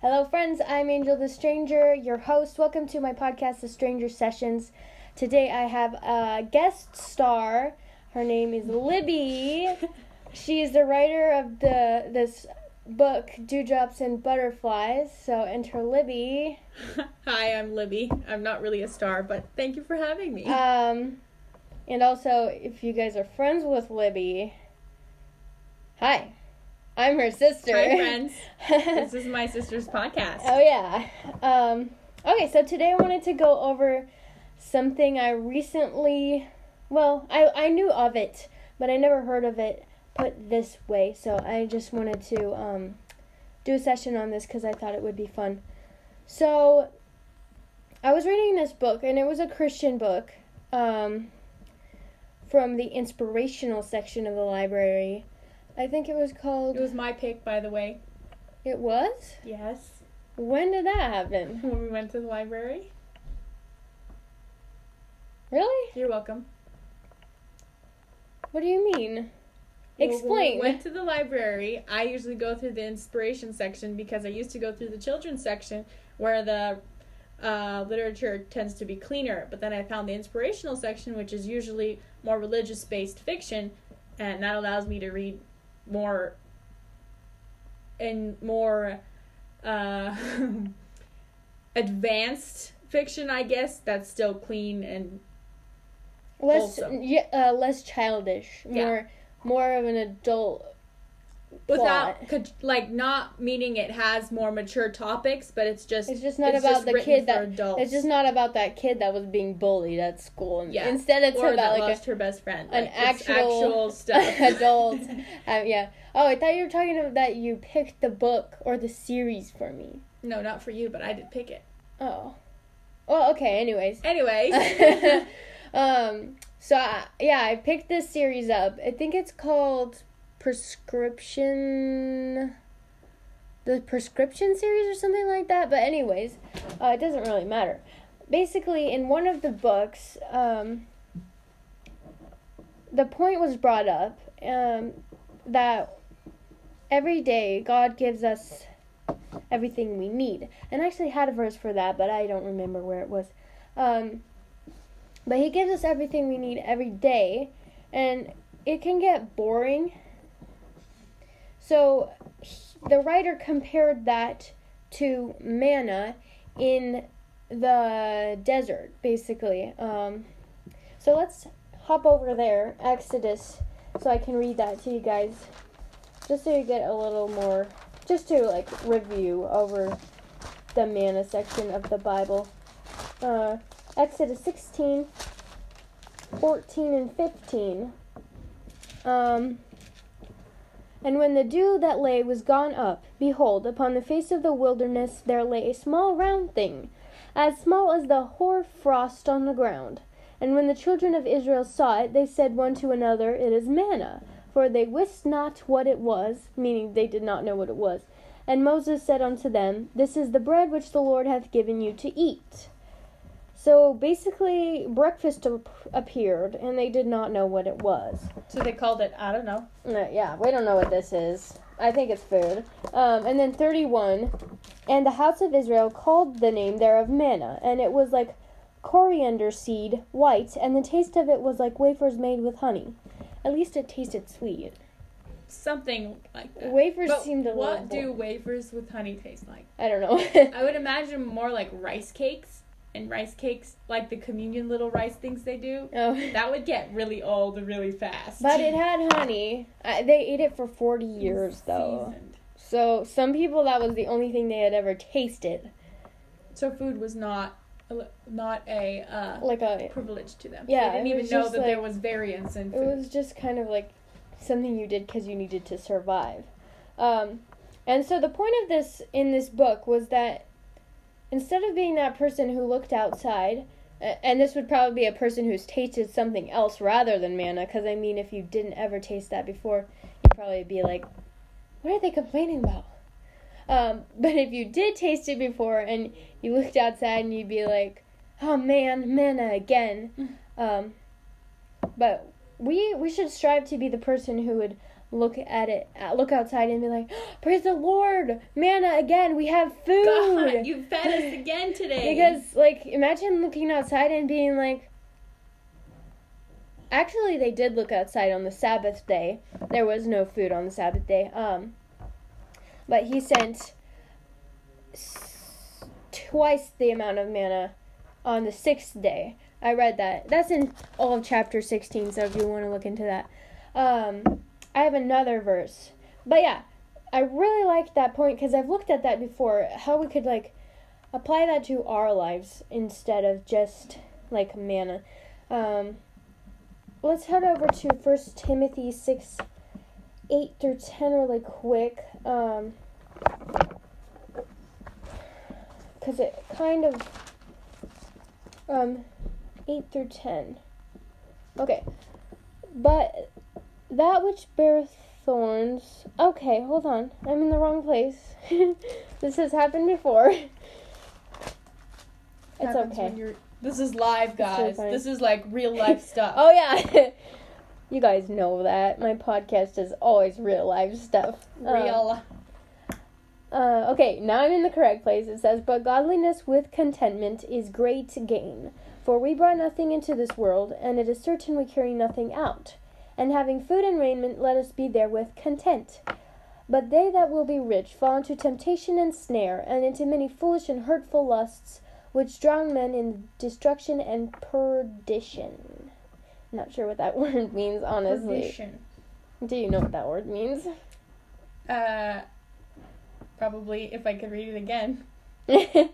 Hello, friends. I'm Angel the Stranger, your host. Welcome to my podcast, The Stranger Sessions. Today I have a guest star. Her name is Libby. she is the writer of the this book, Dewdrops and Butterflies. So enter Libby. Hi, I'm Libby. I'm not really a star, but thank you for having me. Um, and also, if you guys are friends with Libby, hi, I'm her sister. Hi, friends. this is my sister's podcast. Oh yeah. Um, okay, so today I wanted to go over something I recently, well, I I knew of it, but I never heard of it put this way. So I just wanted to um, do a session on this because I thought it would be fun. So I was reading this book, and it was a Christian book um, from the inspirational section of the library. I think it was called. It was my pick, by the way. It was. Yes. When did that happen? When we went to the library. Really? You're welcome. What do you mean? Well, when Explain. we went to the library. I usually go through the inspiration section because I used to go through the children's section where the uh, literature tends to be cleaner. But then I found the inspirational section, which is usually more religious based fiction, and that allows me to read more and more uh, advanced fiction, I guess, that's still clean and less yeah, uh, less childish, Yeah. more more of an adult. Without could- like not meaning it has more mature topics, but it's just It's just not It's about just the kid that adults. it's just not about that kid that was being bullied at school. And Yeah. Instead, it's or about like lost her best friend. an Like, actual- actual stuff. adult. um, yeah. Oh, I thought you were talking about that you picked the book or the series for me. no, not for you, but I did pick it. Oh. Well, okay. Anyways. Anyways, um. So I, yeah, I picked this series up. I think it's called Prescription. The prescription series or something like that. But anyways, uh, it doesn't really matter. Basically, in one of the books, um, the point was brought up um, that every day God gives us everything we need. And I actually had a verse for that, but I don't remember where it was. Um, but He gives us everything we need every day, and it can get boring. So he- the writer compared that to manna in the desert, basically. Um, so let's hop over there, Exodus, so I can read that to you guys, just so you get a little more, just to like review over the manna section of the Bible. Uh, Exodus 16, 14, and 15. Um, and when the dew that lay was gone up, behold, upon the face of the wilderness there lay a small round thing, as small as the hoar frost on the ground. And when the children of Israel saw it, they said one to another, It is manna. For they wist not what it was, meaning they did not know what it was. And Moses said unto them, This is the bread which the Lord hath given you to eat. So basically, breakfast ap- appeared, and they did not know what it was. so they called it. I don't know. No, yeah, we don't know what this is. I think it's food. Um, and then 31. And the house of Israel called the name thereof manna, and it was like coriander seed, white, and the taste of it was like wafers made with honey. At least it tasted sweet. Something like that. Wafers But seemed a what do wafers with honey taste like? I don't know. I would imagine more like rice cakes, and rice cakes like the communion little rice things they do. oh. That would get really old really fast. But it had honey. I, they ate it for 40 years, though. So some people, that was the only thing they had ever tasted. So food was not a not a uh, Like a. privilege to them. Yeah, they didn't even know that there was variance in It was just kind of like something you did because you needed to survive. Um, and so the point of this in this book was that instead of being that person who looked outside, and this would probably be a person who's tasted something else rather than manna, because I mean, if you didn't ever taste that before, you'd probably be like, what are they complaining about? Um, but if you did taste it before and you looked outside and you'd be like, oh man, manna again. Um, but we we should strive to be the person who would look at it, uh, look outside, and be like, "Praise the Lord, manna again! We have food." God, you fed us again today. Because like imagine looking outside and being like Actually they did look outside on the Sabbath day. There was no food on the Sabbath day. Um but he sent s- twice the amount of manna on the sixth day. I read that. That's in all of chapter 16, so if you want to look into that. Um I have another verse. But yeah, I really liked that point because I've looked at that before. How we could like apply that to our lives instead of just like manna. Um, let's head over to First Timothy six, eight through ten, really quick, um, because it kind of um, eight through ten. Okay, but that which beareth thorns. Okay, hold on. I'm in the wrong place. this has happened before. It's okay. This is live, It's so guys. this is like real life stuff. Oh yeah. you guys know that. My podcast is always real life stuff. Uh, real. Uh, okay, now I'm in the correct place. It says, But godliness with contentment is great gain. For we brought nothing into this world, and it is certain we carry nothing out. And having food and raiment, let us be therewith content. But they that will be rich fall into temptation and snare, and into many foolish and hurtful lusts, which drown men in destruction and perdition. Not sure what that word means, honestly. Perdition. Do you know what that word means? Uh, probably if I could read it again.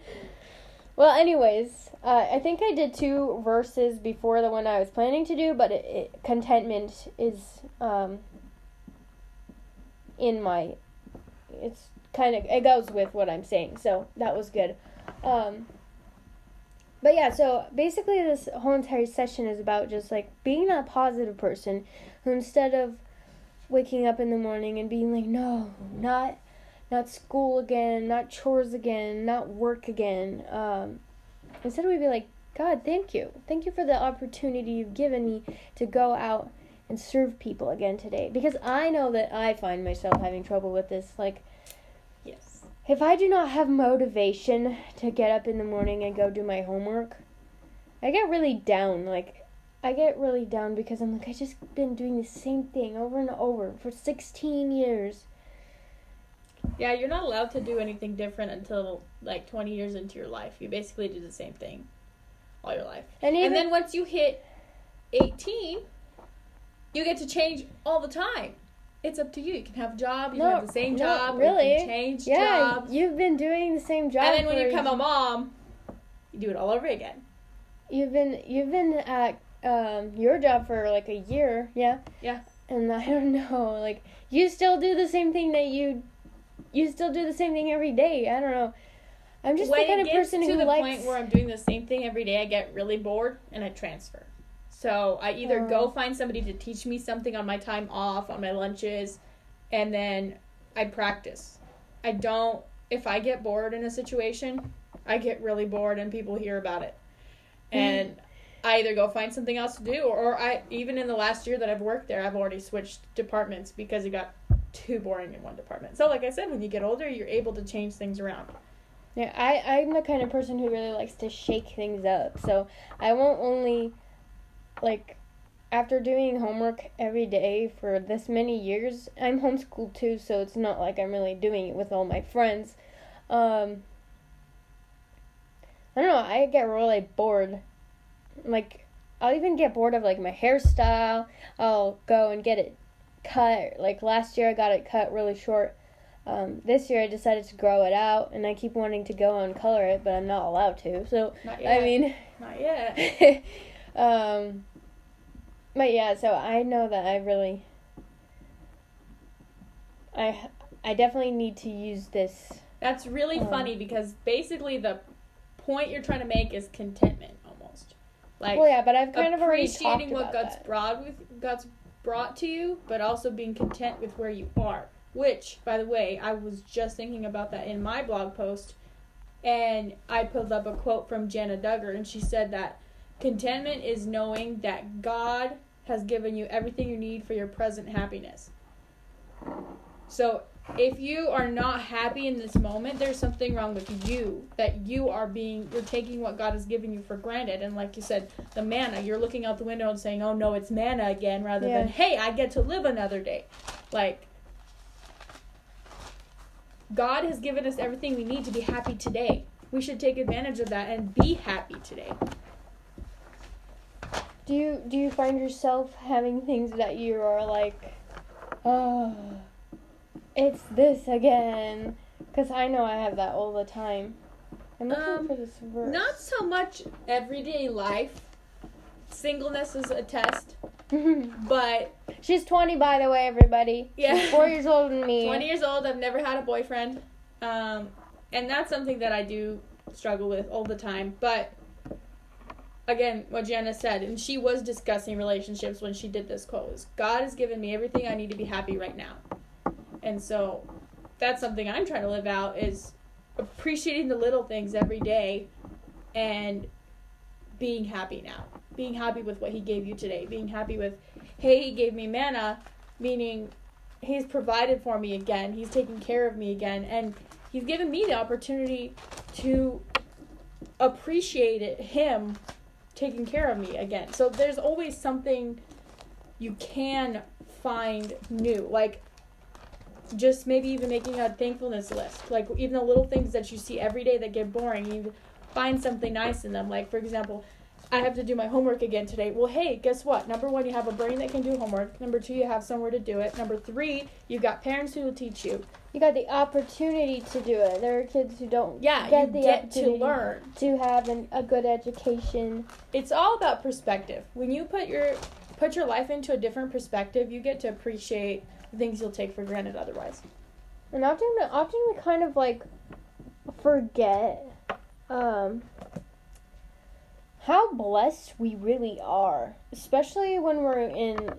well, anyways, uh, I think I did two verses before the one I was planning to do, but it, it, contentment is um, in my. It's kind of it goes with what I'm saying, so that was good. Um, but yeah, so basically, this whole entire session is about just like being that positive person who instead of waking up in the morning and being like, no, not not school again, not chores again, not work again. Um, instead, we'd be like, God, thank you. Thank you for the opportunity you've given me to go out and serve people again today. Because I know that I find myself having trouble with this. Like, Yes. if I do not have motivation to get up in the morning and go do my homework, I get really down. Like, I get really down because I'm like, I just been doing the same thing over and over for 16 years. Yeah, you're not allowed to do anything different until like 20 years into your life. You basically do the same thing all your life. And even and then once you hit 18, you get to change all the time. It's up to you. You can have a job, you No, can have the same job, really. you can change yeah, jobs. you've been doing the same job. And then when you become a mom, you do it all over again. You've been you've been at um your job for like a year, yeah. Yeah. And I don't know, like you still do the same thing that you you still do the same thing every day. I don't know. I'm just when the kind it of person to who the point where I'm doing the same thing every day, I get really bored and I transfer. So I either Oh. go find somebody to teach me something on my time off, on my lunches, and then I practice. I don't. If I get bored in a situation, I get really bored and people hear about it, hmm. and I either go find something else to do, or, or I even in the last year that I've worked there, I've already switched departments because it got too boring in one department. So like I said, when you get older, you're able to change things around. Yeah, I, I'm the kind of person who really likes to shake things up. So I won't only, like, after doing homework every day for this many years, I'm homeschooled too, so it's not like I'm really doing it with all my friends. Um, I don't know, I get really bored. Like, I'll even get bored of, like, my hairstyle. I'll go and get it cut. Like, last year I got it cut really short. Um, this year I decided to grow it out, and I keep wanting to go and color it, but I'm not allowed to. So Not yet. I mean, not yet. um, but yeah. So I know that I really, I I definitely need to use this. That's really Um, funny because basically the point you're trying to make is contentment almost. Like Well, yeah, but I've kind of already appreciating what God's brought with God's brought to you, but also being content with where you are. Which, by the way, I was just thinking about that in my blog post, and I pulled up a quote from Jana Duggar, and she said that contentment is knowing that God has given you everything you need for your present happiness. So, if you are not happy in this moment, there's something wrong with you. That you are being, you're taking what God has given you for granted. And like you said, the manna, you're looking out the window and saying, oh no, it's manna again, rather Yeah. than, hey, I get to live another day. Like, God has given us everything we need to be happy today. We should take advantage of that and be happy today. Do you do you find yourself having things that you are like, oh, it's this again? Because I know I have that all the time. I'm looking Um, for this verse. Not so much everyday life. Singleness is a test, but She's 20, by the way, everybody. Yeah. She's four years older than me. 20 years old, I've never had a boyfriend. Um, and that's something that I do struggle with all the time. But again, what Jana said, and she was discussing relationships when she did this quote was God has given me everything I need to be happy right now. And so that's something I'm trying to live out is appreciating the little things every day and being happy now. Being happy with what he gave you today. Being happy with, hey, he gave me manna, meaning he's provided for me again. He's taken care of me again. And he's given me the opportunity to appreciate it, him taking care of me again. So there's always something you can find new. Like just maybe even making a thankfulness list. Like even the little things that you see every day that get boring, you find something nice in them. Like for example, I have to do my homework again today. Well, hey, guess what? Number one, you have a brain that can do homework. Number two, you have somewhere to do it. Number three, you've got parents who will teach you. You got the opportunity to do it. There are kids who don't Yeah, get the get to learn. to have an, a good education. It's all about perspective. When you put your put your life into a different perspective, you get to appreciate things you'll take for granted otherwise. And often, often we kind of like forget um, how blessed we really are, especially when we're in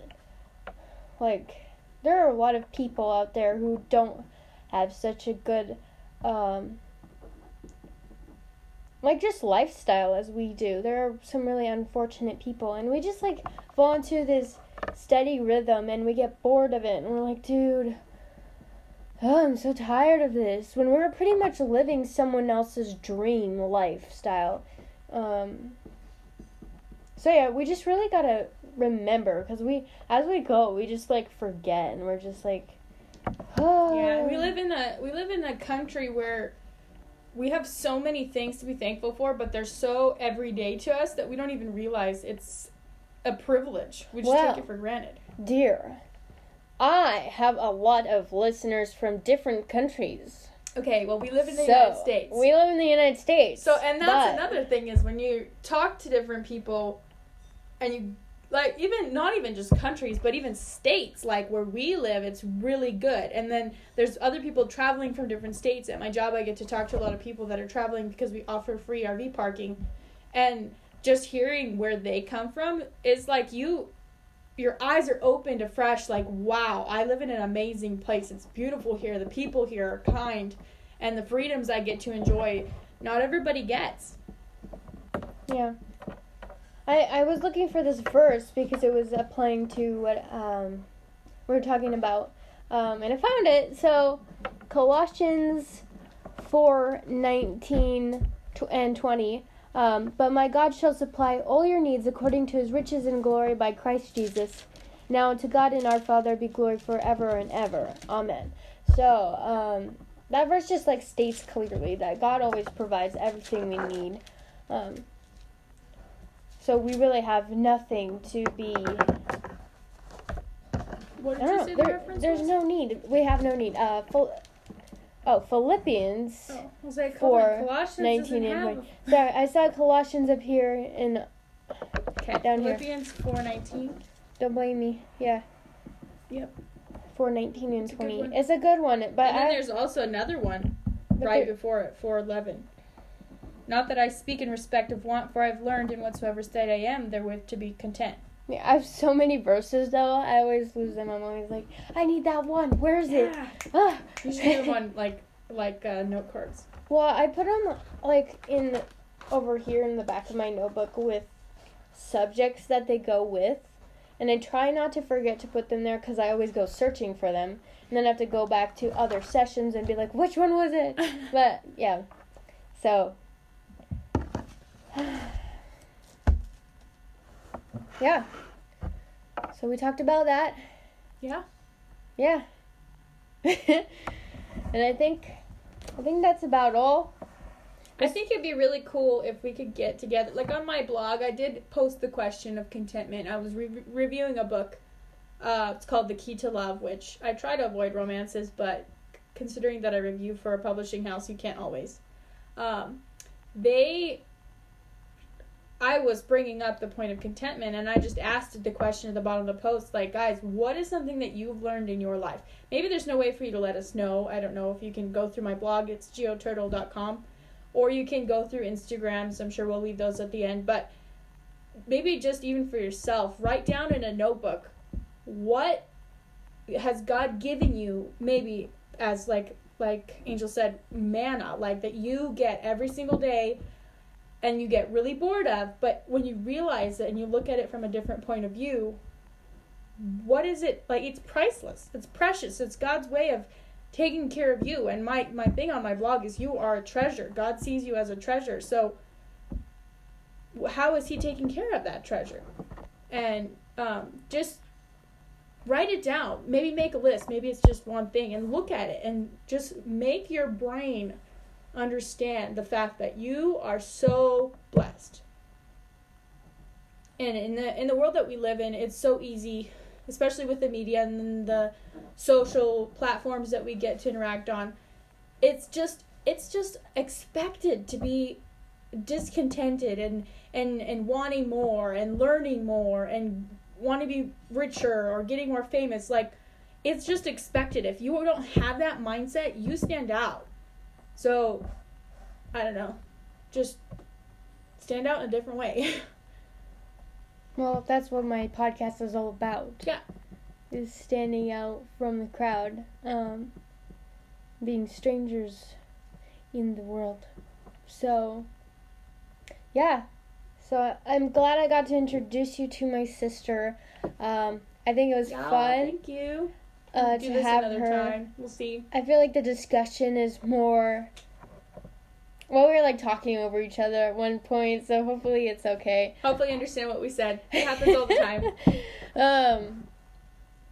like there are a lot of people out there who don't have such a good um, like just lifestyle as we do. There are some really unfortunate people, and we just like fall into this steady rhythm, and we get bored of it, and we're like, dude. Oh, I'm so tired of this. When we're pretty much living someone else's dream lifestyle. Um, so yeah, we just really gotta remember because we, as we go, we just like forget, and we're just like, oh. Yeah, we live in a we live in a country where we have so many things to be thankful for, but they're so everyday to us that we don't even realize it's a privilege. We just Well- take it for granted. Dear, I have a lot of listeners from different countries. Okay, well we live in the so, United States. We live in the United States. So, and that's another thing is when you talk to different people and you like even not even just countries, but even states like where we live, it's really good. And then there's other people traveling from different states. At my job, I get to talk to a lot of people that are traveling because we offer free RV parking. And just hearing where they come from is like you your eyes are opened to fresh like wow i live in an amazing place it's beautiful here the people here are kind and the freedoms i get to enjoy not everybody gets Yeah. I, I was looking for this verse because it was applying to what um, we were talking about. Um, and I found it. So, Colossians 4 19 and 20. Um, but my God shall supply all your needs according to his riches and glory by Christ Jesus. Now to God and our Father be glory forever and ever. Amen. So, um, that verse just like states clearly that God always provides everything we need. Um, so we really have nothing to be. what did you know. say the reference there's was? no need. We have no need. Uh, Phil, oh, Philippians oh, was oh, for Colossians 19 and 20. Sorry, I saw Colossians up here, and okay down here. philippians 4.19 don't blame me. Yeah. Yep. For 19 and It's 20. one. It's a good one, but and then I, there's also another one right before it 4.11 not that i speak in respect of want for i've learned in whatsoever state i am therewith to be content yeah, I have so many verses though. I always lose them. I'm always like, I need that one. Where is it? Ah. you should do one like like uh, note cards Well, I put them like in over here in the back of my notebook with subjects that they go with, and I try not to forget to put them there because I always go searching for them, and then I have to go back to other sessions and be like, which one was it? but yeah, so yeah. So we talked about that. Yeah. Yeah. and I think I think that's about all. I think it'd be really cool if we could get together. Like on my blog, I did post the question of contentment. I was re- reviewing a book. Uh, it's called The Key to Love, which I try to avoid romances, but considering that I review for a publishing house, you can't always. Um, they I was bringing up the point of contentment and I just asked the question at the bottom of the post like guys what is something that you've learned in your life? Maybe there's no way for you to let us know. I don't know if you can go through my blog. It's geoturtle.com or you can go through Instagrams I'm sure we'll leave those at the end. But maybe just even for yourself write down in a notebook what has God given you maybe as like like Angel said manna like that you get every single day and you get really bored of, but when you realize it and you look at it from a different point of view, what is it like it's priceless. It's precious. It's God's way of taking care of you. And my my thing on my blog is you are a treasure. God sees you as a treasure. So how is he taking care of that treasure? And um, just write it down. Maybe make a list. Maybe it's just one thing and look at it and just make your brain understand the fact that you are so blessed. And in the in the world that we live in, it's so easy, especially with the media and the social platforms that we get to interact on. It's just it's just expected to be discontented and and and wanting more and learning more and want to be richer or getting more famous like it's just expected if you don't have that mindset you stand out so, I don't know. Just stand out in a different way. well, that's what my podcast is all about. Yeah. Is standing out from the crowd. Um, being strangers in the world. So, yeah. So I'm glad I got to introduce you to my sister. Um, I think it was yeah, fun. Thank you uh, to have her. Time. We'll see. I feel like the discussion is more. Well, we were like talking over each other at one point, so hopefully it's okay. Hopefully, understand what we said. It happens all the time. um,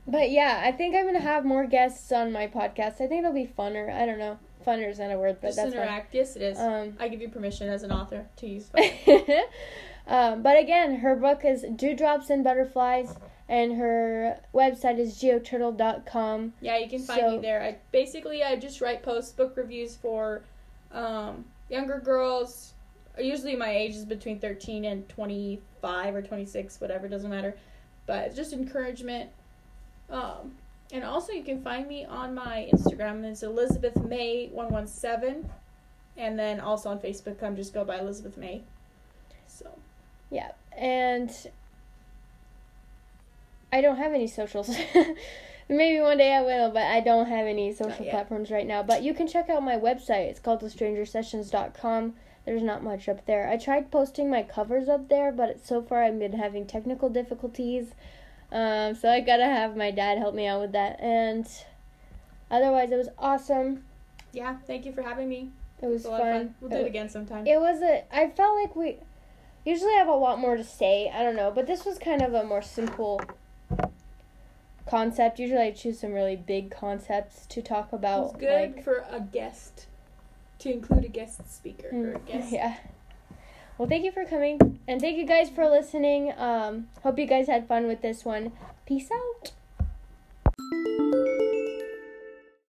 but yeah, I think I'm gonna have more guests on my podcast. I think it'll be funner. I don't know. Funner is not a word, but Just that's interact. Fun. Yes, it is. Um, I give you permission as an author to use. um, but again, her book is Dewdrops and Butterflies and her website is geoturtle.com. Yeah, you can find so, me there. I basically I just write post book reviews for um, younger girls. Usually my age is between 13 and 25 or 26, whatever, doesn't matter. But it's just encouragement. Um, and also you can find me on my Instagram. It's Elizabeth May 117. And then also on Facebook, I'm just go by Elizabeth May. So. Yeah. And I don't have any socials. Maybe one day I will, but I don't have any social platforms right now. But you can check out my website. It's called thestrangersessions.com. There's not much up there. I tried posting my covers up there, but so far I've been having technical difficulties. Um, so I gotta have my dad help me out with that. And otherwise, it was awesome. Yeah, thank you for having me. It was, it was fun. fun. We'll do it again sometime. It was a. I felt like we. Usually I have a lot more to say. I don't know, but this was kind of a more simple concept. Usually, I choose some really big concepts to talk about. It's good like, for a guest to include a guest speaker mm, or a mm, guest. Yeah. Well, thank you for coming, and thank you guys for listening. Um, hope you guys had fun with this one. Peace out.